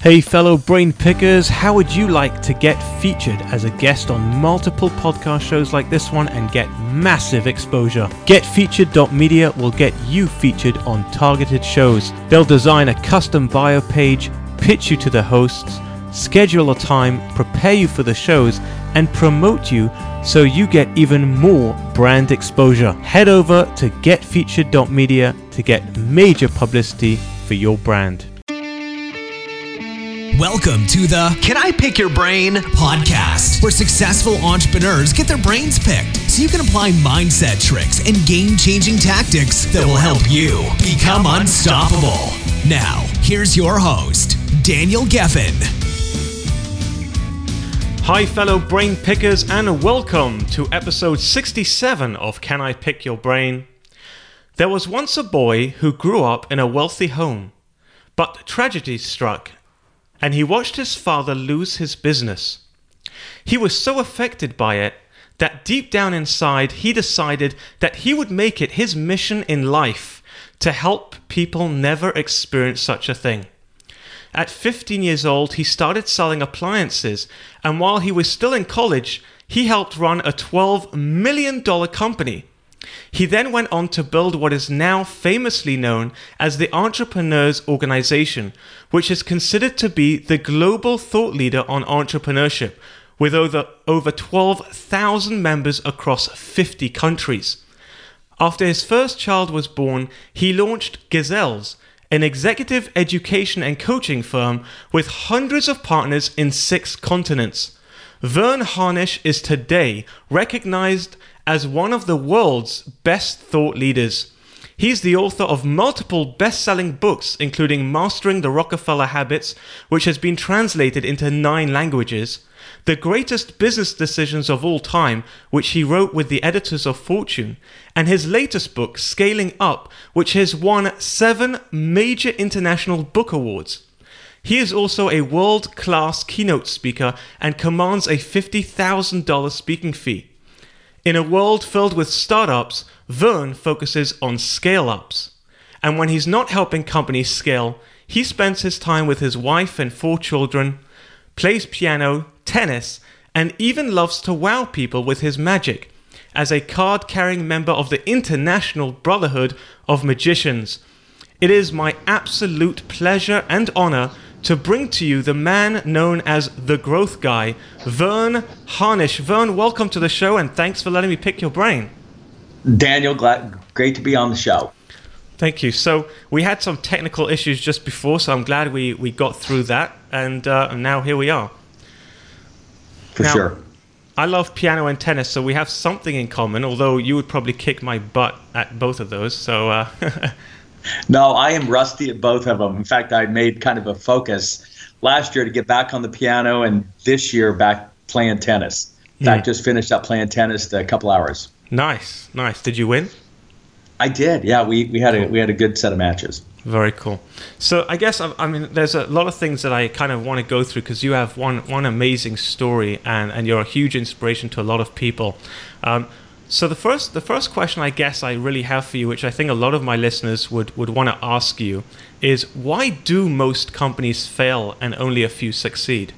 Hey, fellow brain pickers, how would you like to get featured as a guest on multiple podcast shows like this one and get massive exposure? GetFeatured.media will get you featured on targeted shows. They'll design a custom bio page, pitch you to the hosts, schedule a time, prepare you for the shows, and promote you so you get even more brand exposure. Head over to GetFeatured.media to get major publicity for your brand. Welcome to the Can I Pick Your Brain podcast, where successful entrepreneurs get their brains picked so you can apply mindset tricks and game changing tactics that will help you become unstoppable. Now, here's your host, Daniel Geffen. Hi, fellow brain pickers, and welcome to episode 67 of Can I Pick Your Brain? There was once a boy who grew up in a wealthy home, but tragedy struck and he watched his father lose his business. He was so affected by it that deep down inside he decided that he would make it his mission in life to help people never experience such a thing. At 15 years old, he started selling appliances, and while he was still in college, he helped run a $12 million company. He then went on to build what is now famously known as the Entrepreneurs Organization, which is considered to be the global thought leader on entrepreneurship, with over, over 12,000 members across 50 countries. After his first child was born, he launched Gazelles, an executive education and coaching firm with hundreds of partners in six continents. Verne Harnish is today recognized as one of the world's best thought leaders. He's the author of multiple best selling books, including Mastering the Rockefeller Habits, which has been translated into nine languages, The Greatest Business Decisions of All Time, which he wrote with the editors of Fortune, and his latest book, Scaling Up, which has won seven major international book awards. He is also a world class keynote speaker and commands a $50,000 speaking fee. In a world filled with startups, Verne focuses on scale ups. And when he's not helping companies scale, he spends his time with his wife and four children, plays piano, tennis, and even loves to wow people with his magic as a card carrying member of the International Brotherhood of Magicians. It is my absolute pleasure and honor to bring to you the man known as the growth guy, Verne Harnish. Verne, welcome to the show and thanks for letting me pick your brain. Daniel, glad, great to be on the show. Thank you. So we had some technical issues just before, so I'm glad we, we got through that, and, uh, now here we are. For now, sure. I love piano and tennis, so we have something in common. Although you would probably kick my butt at both of those. So. Uh, no, I am rusty at both of them. In fact, I made kind of a focus last year to get back on the piano, and this year back playing tennis. In fact, hmm. just finished up playing tennis a couple hours. Nice, nice. Did you win? I did. Yeah, we, we had a we had a good set of matches. Very cool. So I guess I, mean there's a lot of things that I kind of want to go through because you have one one amazing story and and you're a huge inspiration to a lot of people. Um, so the first the first question I guess I really have for you, which I think a lot of my listeners would would want to ask you, is why do most companies fail and only a few succeed?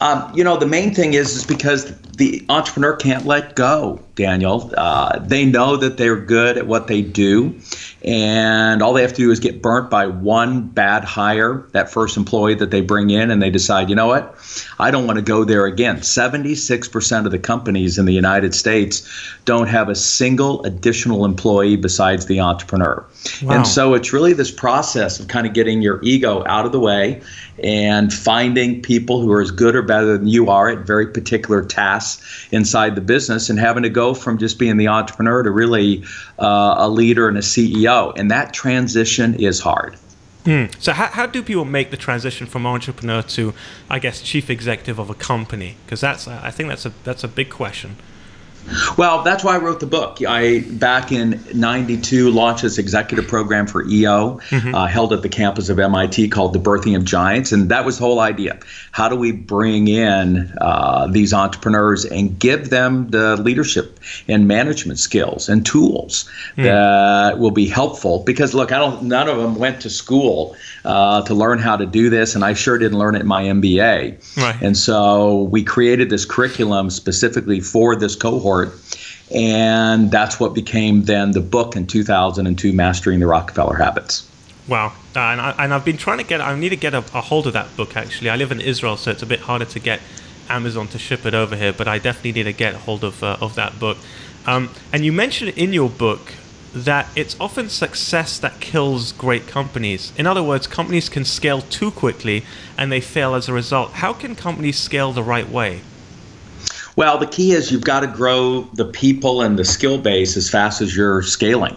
Um, you know, the main thing is is because the entrepreneur can't let go, Daniel. Uh, they know that they're good at what they do, and all they have to do is get burnt by one bad hire, that first employee that they bring in, and they decide, you know what, I don't want to go there again. 76% of the companies in the United States don't have a single additional employee besides the entrepreneur. Wow. And so it's really this process of kind of getting your ego out of the way and finding people who are as good or better than you are at very particular tasks inside the business and having to go from just being the entrepreneur to really uh, a leader and a CEO. And that transition is hard. Mm. So how, how do people make the transition from entrepreneur to, I guess, chief executive of a company? Because that's I think that's a that's a big question. Well, that's why I wrote the book. I back in '92 launched this executive program for EO, mm-hmm. uh, held at the campus of MIT called the Birthing of Giants, and that was the whole idea. How do we bring in uh, these entrepreneurs and give them the leadership and management skills and tools mm. that will be helpful? Because look, I don't. None of them went to school uh, to learn how to do this, and I sure didn't learn it in my MBA. Right. And so we created this curriculum specifically for this cohort and that's what became then the book in 2002, Mastering the Rockefeller Habits. Wow. Uh, and, I, and I've been trying to get, I need to get a, a, hold of that book actually. I live in Israel, so it's a bit harder to get Amazon to ship it over here, but I definitely need to get hold of, uh, of that book. Um, and you mentioned in your book that it's often success that kills great companies. In other words, companies can scale too quickly and they fail as a result. How can companies scale the right way? Well, the key is you've got to grow the people and the skill base as fast as you're scaling.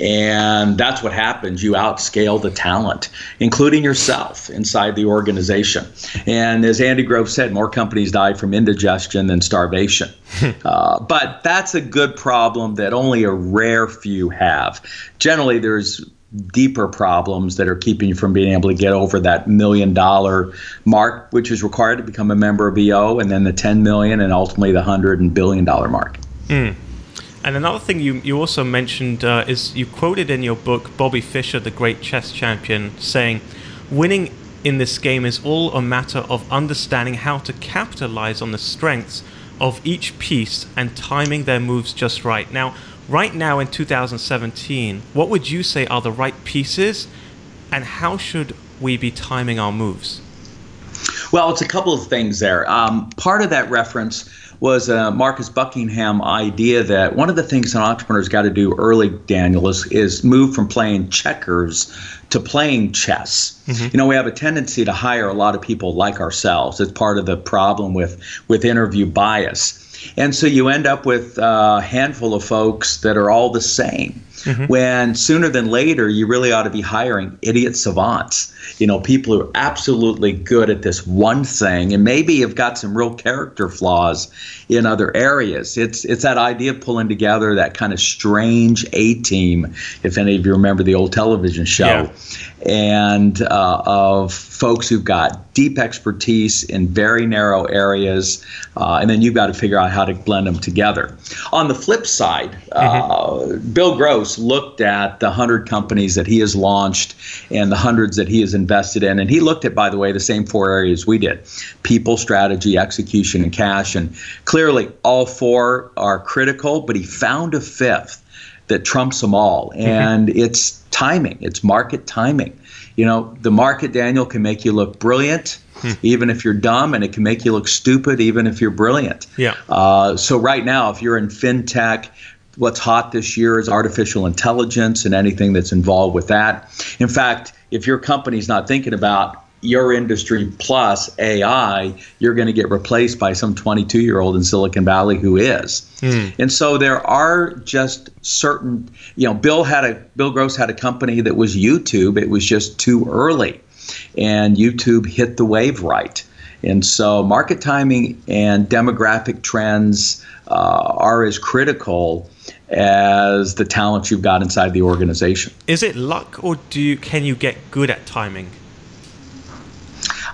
And that's what happens. You outscale the talent, including yourself inside the organization. And as Andy Grove said, more companies die from indigestion than starvation. uh, but that's a good problem that only a rare few have. Generally, there's deeper problems that are keeping you from being able to get over that million dollar mark, which is required to become a member of EO, and then the 10 million and ultimately the 100 and billion dollar mark. Mm. And another thing you, you also mentioned uh, is you quoted in your book Bobby Fischer, the great chess champion, saying, Winning in this game is all a matter of understanding how to capitalize on the strengths of each piece and timing their moves just right. Now, right now in 2017, what would you say are the right pieces, and how should we be timing our moves? Well, it's a couple of things there. Um, part of that reference was uh, Marcus Buckingham idea that one of the things an entrepreneur's got to do early, Daniel, is, is move from playing checkers to playing chess. Mm-hmm. You know, we have a tendency to hire a lot of people like ourselves. It's part of the problem with with interview bias. And so you end up with a handful of folks that are all the same. Mm-hmm. When sooner than later, you really ought to be hiring idiot savants. You know, people who are absolutely good at this one thing and maybe have got some real character flaws in other areas. It's it's that idea of pulling together that kind of strange A team, if any of you remember the old television show. Yeah and uh, of folks who've got deep expertise in very narrow areas, uh, and then you've got to figure out how to blend them together. On the flip side, uh, mm-hmm. Bill Gross looked at the 100 companies that he has launched and the hundreds that he has invested in, and he looked at, by the way, the same four areas we did people, strategy, execution, and cash. And clearly, all four are critical, but he found a fifth that trumps them all. Mm-hmm. And mm-hmm. it's timing, it's market timing. You know, the market, Daniel, can make you look brilliant. Hmm. Even if you're dumb, and it can make you look stupid, even if you're brilliant. Yeah. Uh, so right now, if you're in fintech, what's hot this year is artificial intelligence and anything that's involved with that. In fact, if your company's not thinking about your industry plus AI, you're going to get replaced by some 22 year old in Silicon Valley who is. Mm. And so there are just certain, you know, Bill had a Bill Gross had a company that was YouTube. It was just too early, and YouTube hit the wave right. And so market timing and demographic trends uh, are as critical as the talent you've got inside the organization. Is it luck, or do you, can you get good at timing?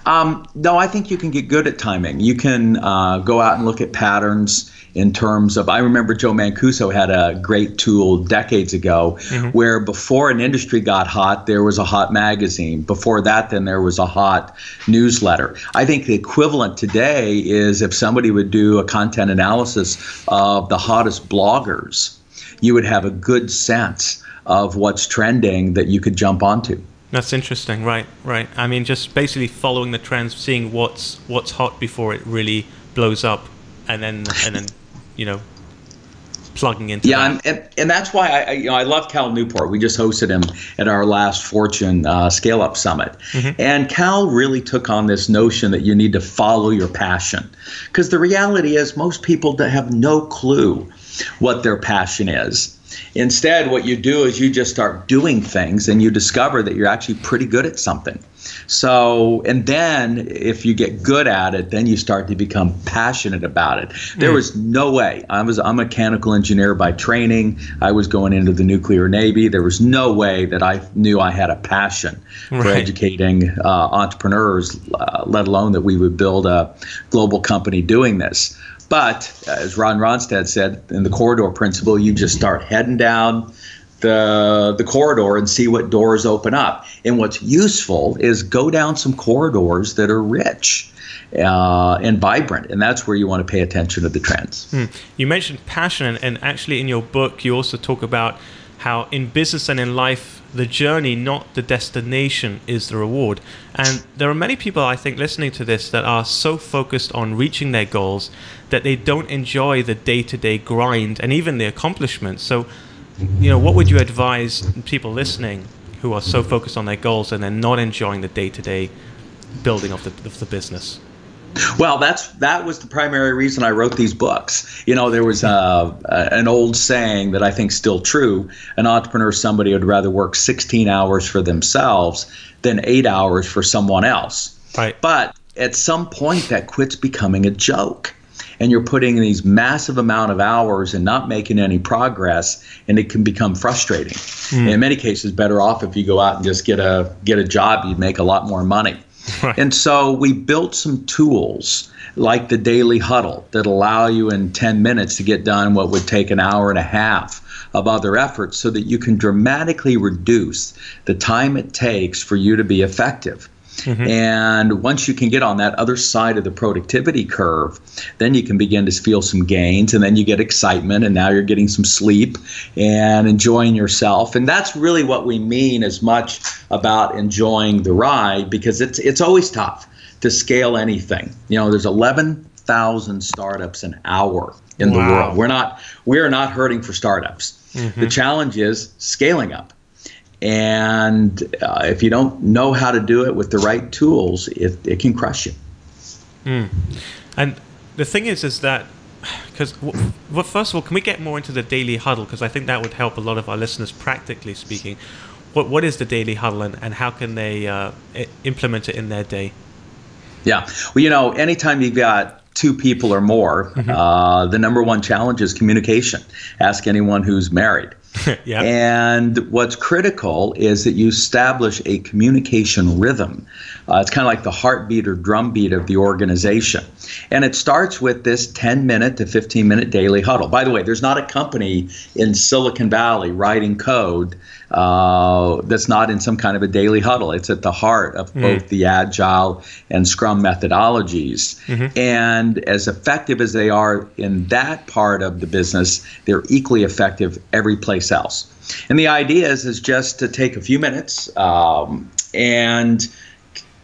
Um, no, I think you can get good at timing. You can uh, go out and look at patterns in terms of. I remember Joe Mancuso had a great tool decades ago mm-hmm. where before an industry got hot, there was a hot magazine. Before that, then there was a hot newsletter. I think the equivalent today is if somebody would do a content analysis of the hottest bloggers, you would have a good sense of what's trending that you could jump onto. That's interesting, right? Right. I mean, just basically following the trends, seeing what's what's hot before it really blows up, and then and then you know plugging into yeah and, and, and, that's why I, you know I love Cal Newport. We just hosted him at our last Fortune uh, Scale Up Summit. Mm-hmm. and Cal really took on this notion that you need to follow your passion. Because the reality is most people that have no clue what their passion is Instead, what you do is you just start doing things and you discover that you're actually pretty good at something. So, and then if you get good at it, then you start to become passionate about it. There mm. was no way. I was I'm a mechanical engineer by training. I was going into the nuclear navy. There was no way that I knew I had a passion right. for educating uh, entrepreneurs, uh, let alone that we would build a global company doing this. But as Ron Ronstadt said in the corridor principle, you just start heading down the the corridor and see what doors open up. And what's useful is go down some corridors that are rich. Uh, and vibrant, and that's where you want to pay attention to the trends. Hmm. You mentioned passion, and actually in your book, you also talk about how in business and in life, the journey, not the destination, is the reward. And there are many people, I think, listening to this that are so focused on reaching their goals that they don't enjoy the day to day grind and even the accomplishments. So, you know, what would you advise people listening who are so focused on their goals and they're not enjoying the day to day building of the, of the business? Well, that's that was the primary reason I wrote these books. You know, there was uh, an old saying that I think still true: an entrepreneur is somebody who'd rather work 16 hours for themselves than eight hours for someone else. Right. But at some point, that quits becoming a joke and you're putting these massive amount of hours and not making any progress and it can become frustrating mm. in many cases better off if you go out and just get a get a job you'd make a lot more money Right. And so we built some tools like the daily huddle that allow you in 10 minutes to get done what would take an hour and a half of other efforts so that you can dramatically reduce the time it takes for you to be effective. Mm-hmm. And once you can get on that other side of the productivity curve, then you can begin to feel some gains and then you get excitement and now you're getting some sleep and enjoying yourself. And that's really what we mean as much about enjoying the ride because it's it's always tough to scale anything. You know, there's 11,000 startups an hour in wow. the world. We're not we're not hurting for startups. Mm-hmm. The challenge is scaling up. And uh, if you don't know how to do it with the right tools, it, it can crush you. Mm. And the thing is, is that because well, first of all, can we get more into the daily huddle? Because I think that would help a lot of our listeners, practically speaking. What what is the daily huddle, and, and how can they uh, implement it in their day? Yeah, well, you know, anytime you've got two people or more, mm-hmm. uh, the number one challenge is communication. Ask anyone who's married. yeah. And what's critical is that you establish a communication rhythm. Uh, it's kind of like the heartbeat or drumbeat of the organization. And it starts with this 10 minute to 15 minute daily huddle. By the way, there's not a company in Silicon Valley writing code uh, that's not in some kind of a daily huddle. It's at the heart of mm. both the agile and scrum methodologies. Mm-hmm. And as effective as they are in that part of the business, they're equally effective every place else. And the idea is, is just to take a few minutes um, and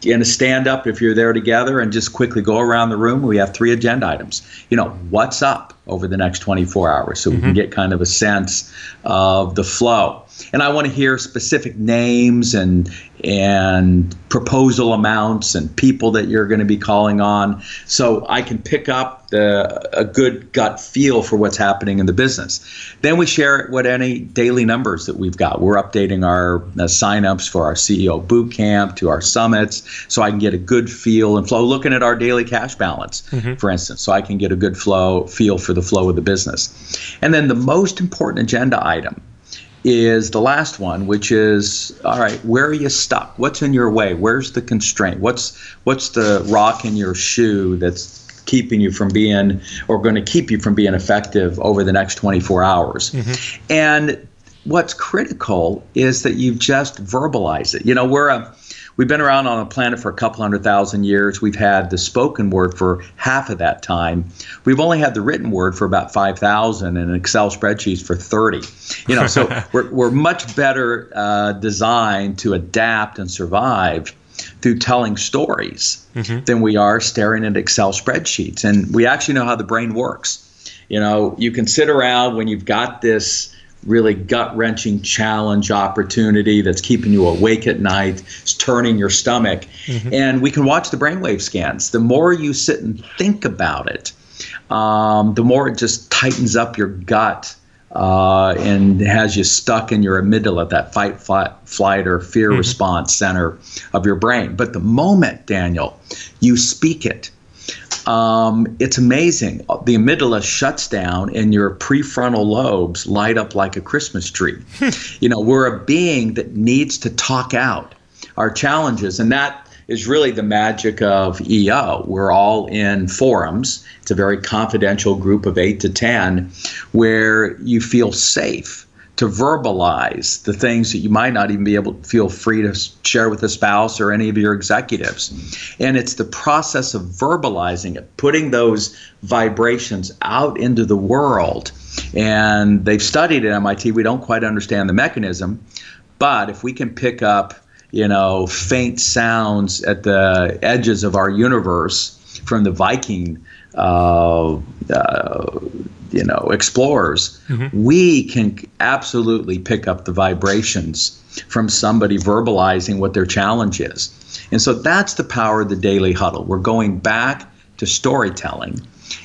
and stand up if you're there together and just quickly go around the room. We have three agenda items. You know, what's up over the next 24 hours so we mm-hmm. can get kind of a sense of the flow. And I want to hear specific names and and proposal amounts and people that you're going to be calling on so I can pick up the, a good gut feel for what's happening in the business. Then we share what any daily numbers that we've got. We're updating our uh, signups for our CEO boot camp to our summits so I can get a good feel and flow looking at our daily cash balance mm-hmm. for instance so I can get a good flow feel for the flow of the business. And then the most important agenda item is the last one, which is all right. Where are you stuck? What's in your way? Where's the constraint? What's what's the rock in your shoe that's keeping you from being or going to keep you from being effective over the next 24 hours? Mm-hmm. And what's critical is that you just verbalize it. You know, we're a we've been around on the planet for a couple hundred thousand years. We've had the spoken word for half of that time. We've only had the written word for about 5,000 and Excel spreadsheets for 30. You know, so we're, we're much better uh, designed to adapt and survive through telling stories mm-hmm. than we are staring at Excel spreadsheets. And we actually know how the brain works. You know, you can sit around when you've got this really gut wrenching challenge opportunity that's keeping you awake at night, it's turning your stomach. Mm-hmm. And we can watch the brainwave scans. The more you sit and think about it, um, the more it just tightens up your gut uh, and has you stuck in your amygdala, that fight, flight, flight or fear mm-hmm. response center of your brain. But the moment, Daniel, you speak it, um, it's amazing. The amygdala shuts down, and your prefrontal lobes light up like a Christmas tree. you know, we're a being that needs to talk out our challenges, and that is really the magic of EO. We're all in forums. It's a very confidential group of eight to 10 where you feel safe to verbalize the things that you might not even be able to feel free to share with a spouse or any of your executives. And it's the process of verbalizing it, putting those vibrations out into the world. And they've studied at MIT. We don't quite understand the mechanism, but if we can pick up you know, faint sounds at the edges of our universe from the Viking, uh, uh, you know, explorers, mm-hmm. we can absolutely pick up the vibrations from somebody verbalizing what their challenge is. And so that's the power of the daily huddle. We're going back to storytelling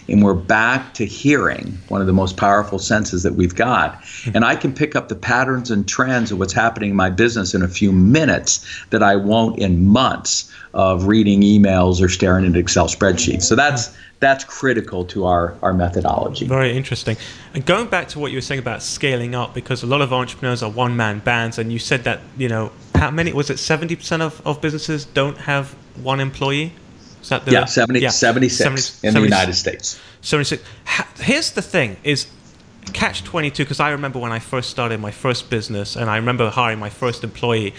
and we're back to hearing, one of the most powerful senses that we've got. Hmm. And I can pick up the patterns and trends of what's happening in my business in a few minutes that I won't in months of reading emails or staring at Excel spreadsheets. So that's that's critical to our, our methodology. Very interesting. And going back to what you were saying about scaling up, because a lot of entrepreneurs are one man bands, and you said that, you know, how many was it 70% of, of businesses don't have one employee? Is that the, yeah, 70, yeah, 76 70, in 70, the United States. 76. Here's the thing is catch 22 because I remember when I first started my first business and I remember hiring my first employee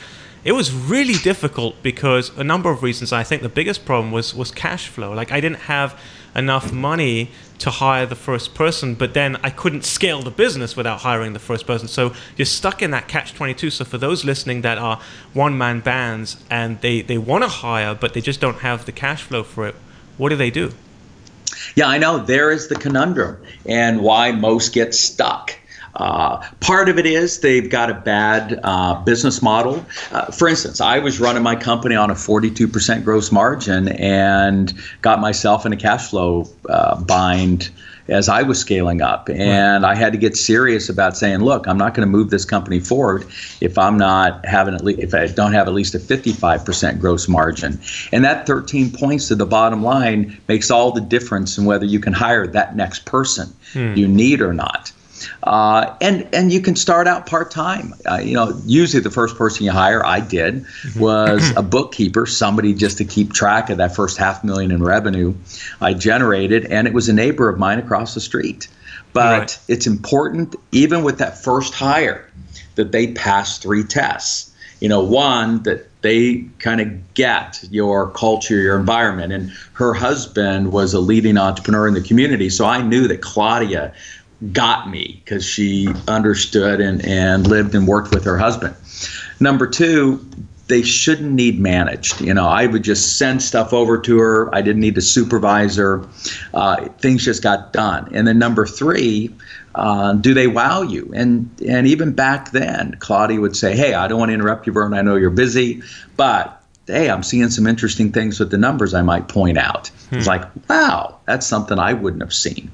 it was really difficult because a number of reasons. I think the biggest problem was was cash flow. Like I didn't have enough money to hire the first person, but then I couldn't scale the business without hiring the first person. So you're stuck in that catch 22. So for those listening that are one man bands and they, they want to hire, but they just don't have the cash flow for it, what do they do? Yeah, I know. There is the conundrum and why most get stuck. Uh, part of it is they've got a bad uh, business model. Uh, for instance, I was running my company on a 42% gross margin and got myself in a cash flow uh, bind as I was scaling up. And right. I had to get serious about saying, look, I'm not going to move this company forward if I'm not having at least, if I don't have at least a 55% gross margin. And that 13 points to the bottom line makes all the difference in whether you can hire that next person hmm. you need or not. Uh, and and you can start out part time. Uh, you know, usually the first person you hire, I did, mm-hmm. was a bookkeeper, somebody just to keep track of that first half million in revenue I generated, and it was a neighbor of mine across the street. But right. it's important, even with that first hire, that they pass three tests. You know, one that they kind of get your culture, your environment. And her husband was a leading entrepreneur in the community. So I knew that Claudia got me because she understood and, and lived and worked with her husband. Number two, they shouldn't need managed. You know, I would just send stuff over to her. I didn't need to supervise her. Uh, things just got done. And then number three, uh, do they wow you? And and even back then, Claudia would say, "Hey, I don't want to interrupt you, Verne. I know you're busy, but." Hey, I'm seeing some interesting things with the numbers I might point out. Hmm. It's like, wow, that's something I wouldn't have seen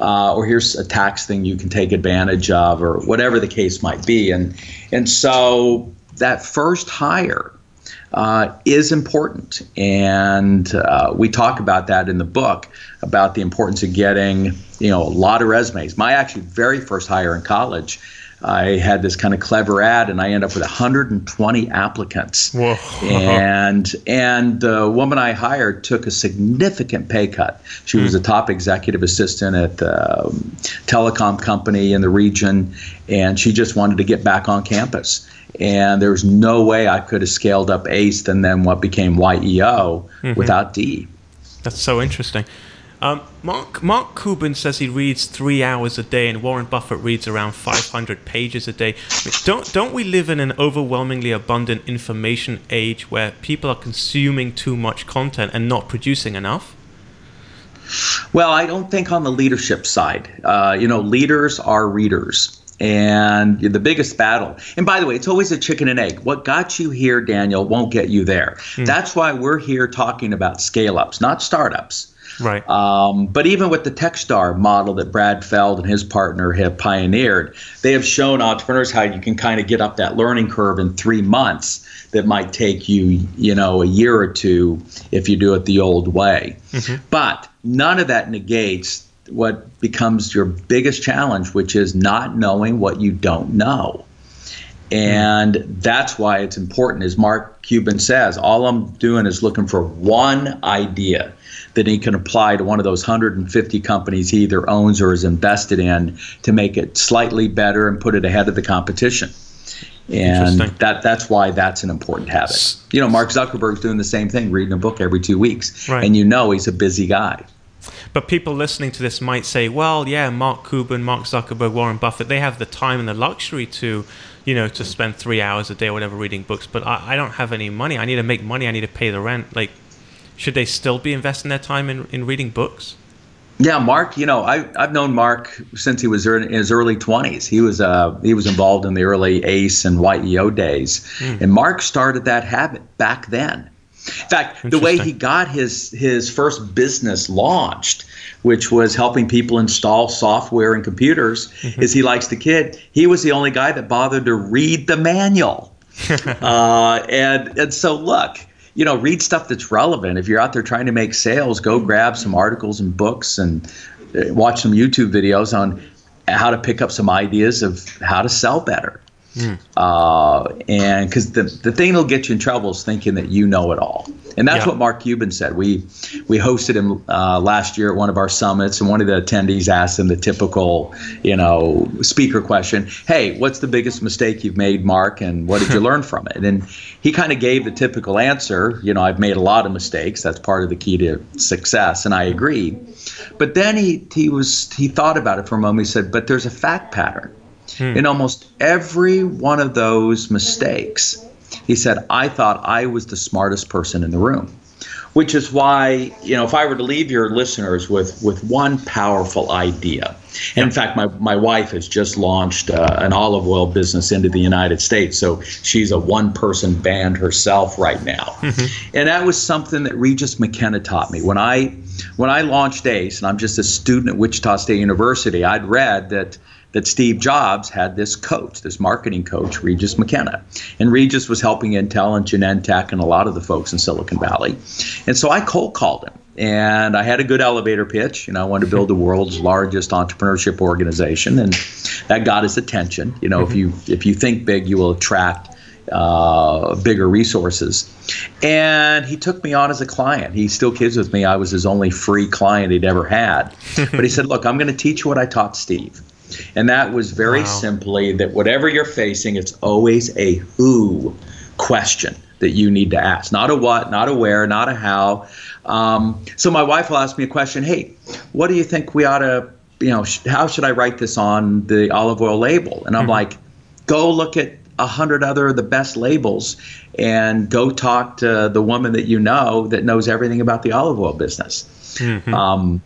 uh, or here's a tax thing you can take advantage of, or whatever the case might be. And and so that first hire uh, is important, and uh, we talk about that in the book about the importance of getting you know a lot of resumes. My actually very first hire in college I had this kind of clever ad, and I end up with 120 applicants. Whoa. And and the woman I hired took a significant pay cut. She mm. was a top executive assistant at the um, telecom company in the region, and she just wanted to get back on campus. And there was no way I could have scaled up ACE and then what became YEO mm-hmm. without D. That's so interesting. Um, Mark Mark Cuban says he reads three hours a day, and Warren Buffett reads around 500 pages a day. I mean, don't don't we live in an overwhelmingly abundant information age where people are consuming too much content and not producing enough? Well, I don't think on the leadership side. Uh, you know, leaders are readers. And the biggest battle, and by the way, it's always a chicken and egg. What got you here, Daniel, won't get you there. Mm. That's why we're here talking about scale ups, not startups Right. Um, but even with the Techstar model that Brad Feld and his partner have pioneered, they have shown entrepreneurs how you can kind of get up that learning curve in three months that might take you, you know, a year or two if you do it the old way. Mm-hmm. But none of that negates what becomes your biggest challenge, which is not knowing what you don't know. Mm-hmm. And that's why it's important, as Mark Cuban says, all I'm doing is looking for one idea that he can apply to one of those 150 companies he either owns or is invested in to make it slightly better and put it ahead of the competition. And that that's why that's an important habit. You know, Mark Zuckerberg's doing the same thing, reading a book every two weeks. Right. And you know he's a busy guy. But people listening to this might say, well, yeah, Mark Cuban, Mark Zuckerberg, Warren Buffett, they have the time and the luxury to you know, to spend three hours a day or whatever reading books, but I, I don't have any money. I need to make money. I need to pay the rent. Like, should they still be investing their time in, in reading books? Yeah, Mark. You know, I, I've known Mark since he was in his early twenties. He was uh, he was involved in the early ACE and YEO days, mm. and Mark started that habit back then. In fact, the way he got his his first business launched which was helping people install software and computers, mm-hmm. is he likes the kid. He was the only guy that bothered to read the manual. uh, and and so look, you know, read stuff that's relevant. If you're out there trying to make sales, go grab some articles and books and uh, watch some YouTube videos on how to pick up some ideas of how to sell better. Mm. Uh, and because the, the thing that'll get you in trouble is thinking that you know it all. And that's yeah. what Mark Cuban said. We we hosted him uh, last year at one of our summits, and one of the attendees asked him the typical, you know, speaker question: "Hey, what's the biggest mistake you've made, Mark, and what did you learn from it?" And he kind of gave the typical answer. You know, I've made a lot of mistakes. That's part of the key to success, and I agree. But then he he was he thought about it for a moment. He said, "But there's a fact pattern." Hmm. In almost every one of those mistakes, he said, I thought I was the smartest person in the room. Which is why, you know, if I were to leave your listeners with, with one powerful idea, and in fact, my, my wife has just launched uh, an olive oil business into the United States. So she's a one person band herself right now. Mm-hmm. And that was something that Regis McKenna taught me. When I, when I launched ACE, and I'm just a student at Wichita State University, I'd read that that Steve Jobs had this coach, this marketing coach, Regis McKenna. And Regis was helping Intel and Genentech and a lot of the folks in Silicon Valley. And so I cold called him. And I had a good elevator pitch. You know, I wanted to build the world's largest entrepreneurship organization, and that got his attention. You know, if you if you think big, you will attract uh, bigger resources. And he took me on as a client. He still kids with me. I was his only free client he'd ever had. but he said, Look, I'm going to teach you what I taught Steve. And that was very wow. simply that whatever you're facing, it's always a who question that you need to ask. Not a what, not a where, not a how. Um, so my wife will ask me a question Hey, what do you think we ought to, you know, sh- how should I write this on the olive oil label? And I'm mm-hmm. like, go look at a hundred other of the best labels and go talk to the woman that you know that knows everything about the olive oil business. Mm-hmm. Um,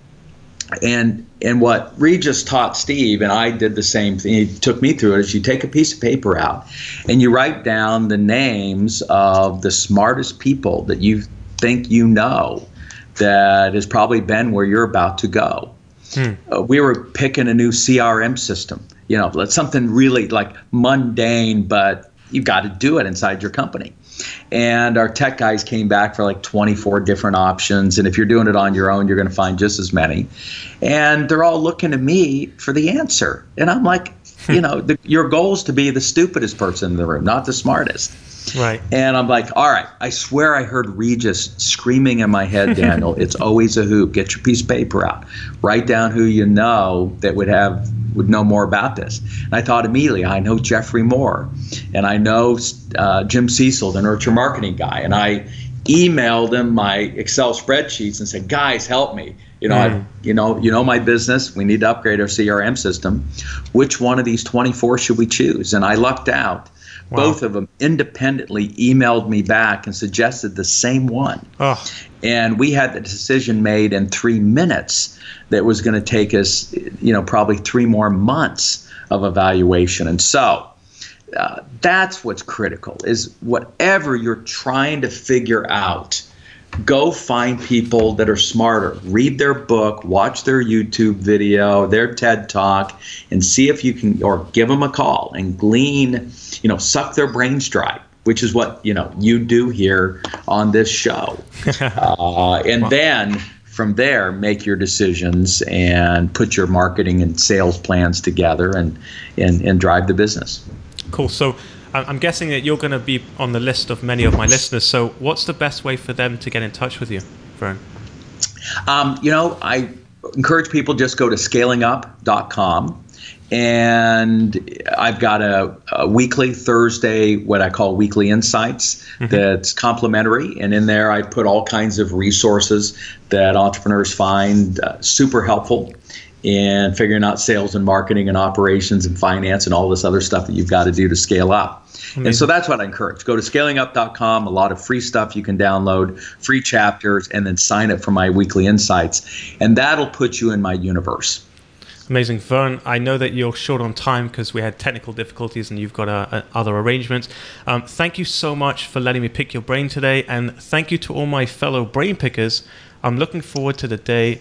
and and what Regis taught Steve, and I did the same thing. He took me through it. Is you take a piece of paper out, and you write down the names of the smartest people that you think you know that has probably been where you're about to go. Hmm. Uh, we were picking a new CRM system. You know, something really like mundane, but you've got to do it inside your company. And our tech guys came back for like 24 different options. And if you're doing it on your own, you're going to find just as many. And they're all looking to me for the answer. And I'm like, you know, the, your goal is to be the stupidest person in the room, not the smartest. Right. And I'm like, all right, I swear I heard Regis screaming in my head, Daniel, it's always a hoop. Get your piece of paper out. Write down who you know that would have would know more about this. And I thought immediately, I know Geoffrey Moore, and I know uh, Jim Cecil, the nurture marketing guy, and I emailed them my Excel spreadsheets and said, guys, help me. You know, mm. I, you know, you know my business. We need to upgrade our CRM system. Which one of these 24 should we choose? And I lucked out. Wow. Both of them independently emailed me back and suggested the same one. Oh. And we had the decision made in three minutes that was going to take us, you know, probably three more months of evaluation. And so uh, that's what's critical is whatever you're trying to figure out, go find people that are smarter. Read their book, watch their YouTube video, their TED Talk, and see if you can, or give them a call and glean, you know, suck their brains dry. Which is what you know you do here on this show, uh, and then from there make your decisions and put your marketing and sales plans together and and, and drive the business. Cool. So I'm guessing that you're going to be on the list of many of my listeners. So, what's the best way for them to get in touch with you, Verne? Um, you know, I encourage people just go to scalingup.com and I've got a, a, weekly Thursday, what I call weekly insights, mm-hmm. that's complimentary. And in there, I put all kinds of resources that entrepreneurs find uh, super helpful in figuring out sales and marketing and operations and finance and all this other stuff that you've got to do to scale up. Amazing. And so that's what I encourage. Go to scalingup.com, a lot of free stuff you can download, free chapters, and then sign up for my weekly insights. And that'll put you in my universe. Amazing. Verne, I know that you're short on time because we had technical difficulties and you've got uh, uh, other arrangements. Um, thank you so much for letting me pick your brain today. And thank you to all my fellow brain pickers. I'm looking forward to the day